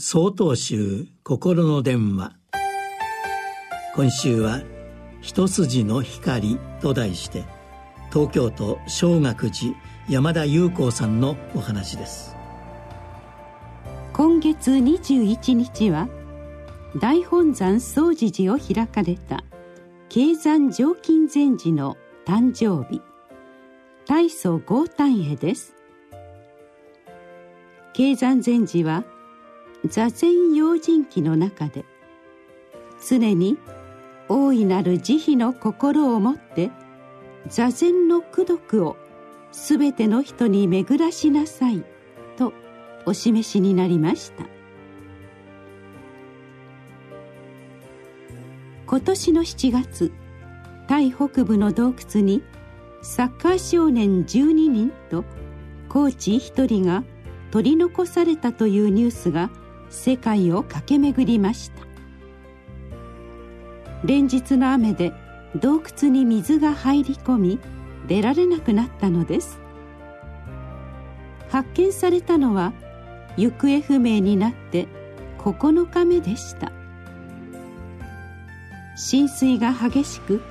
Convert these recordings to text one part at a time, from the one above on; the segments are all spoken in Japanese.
総統集心の電話。今週は「一筋の光」と題して東京都小学寺山田裕光さんのお話です。今月21日は大本山総持寺を開かれた経山常勤禅師の誕生日。大祖豪丹会です。経山禅師は座禅用心記の中で常に大いなる慈悲の心を持って座禅の功徳をすべての人に巡らしなさいとお示しになりました。今年の7月タイ北部の洞窟にサッカー少年12人とコーチ1人が取り残されたというニュースが世界を駆け巡りました。連日の雨で洞窟に水が入り込み出られなくなったのです。発見されたのは行方不明になって9日目でした。浸水が激しく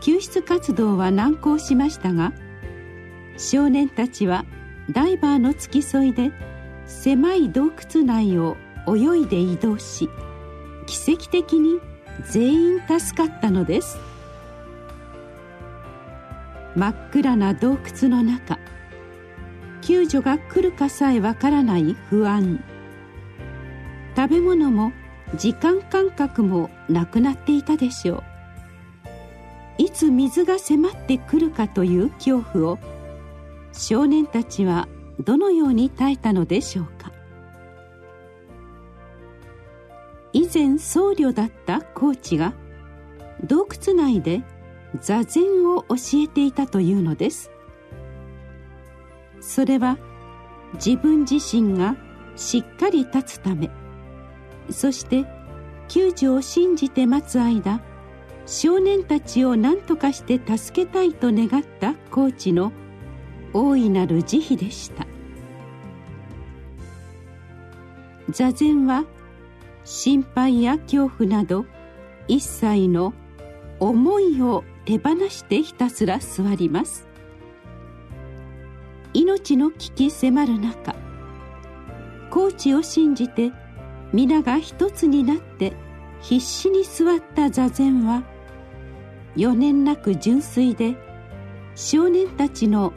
救出活動は難航しましたが少年たちはダイバーの付き添いで狭い洞窟内を泳いで移動し奇跡的に全員助かったのです。真っ暗な洞窟の中救助が来るかさえわからない不安。食べ物も時間感覚もなくなっていたでしょう。いつ水が迫ってくるかという恐怖を少年たちはどのように耐えたのでしょうか。前僧侶だったコーチが洞窟内で座禅を教えていたというのです。それは自分自身がしっかり立つためそして救助を信じて待つ間少年たちを何とかして助けたいと願ったコーチの大いなる慈悲でした。座禅は心配や恐怖など一切の思いを手放してひたすら座ります。命の危機迫る中コーチを信じて皆が一つになって必死に座った座禅は余念なく純粋で少年たちの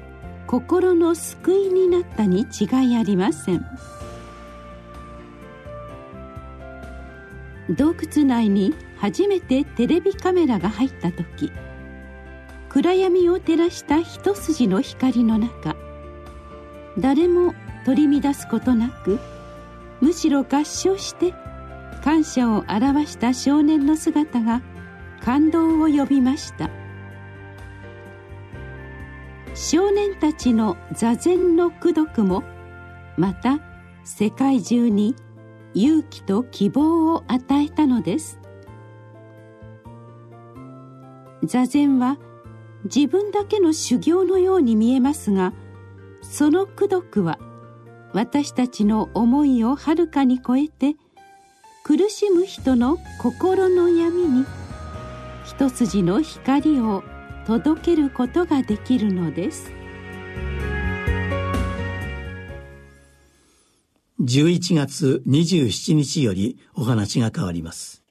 心の救いになったに違いありません。洞窟内に初めてテレビカメラが入った時暗闇を照らした一筋の光の中誰も取り乱すことなくむしろ合唱して感謝を表した少年の姿が感動を呼びました。少年たちの座禅の功徳もまた世界中に勇気と希望を与えたのです。座禅は自分だけの修行のように見えますがその功徳は私たちの思いをはるかに超えて苦しむ人の心の闇に一筋の光を届けることができるのです。11月27日よりお話が変わります。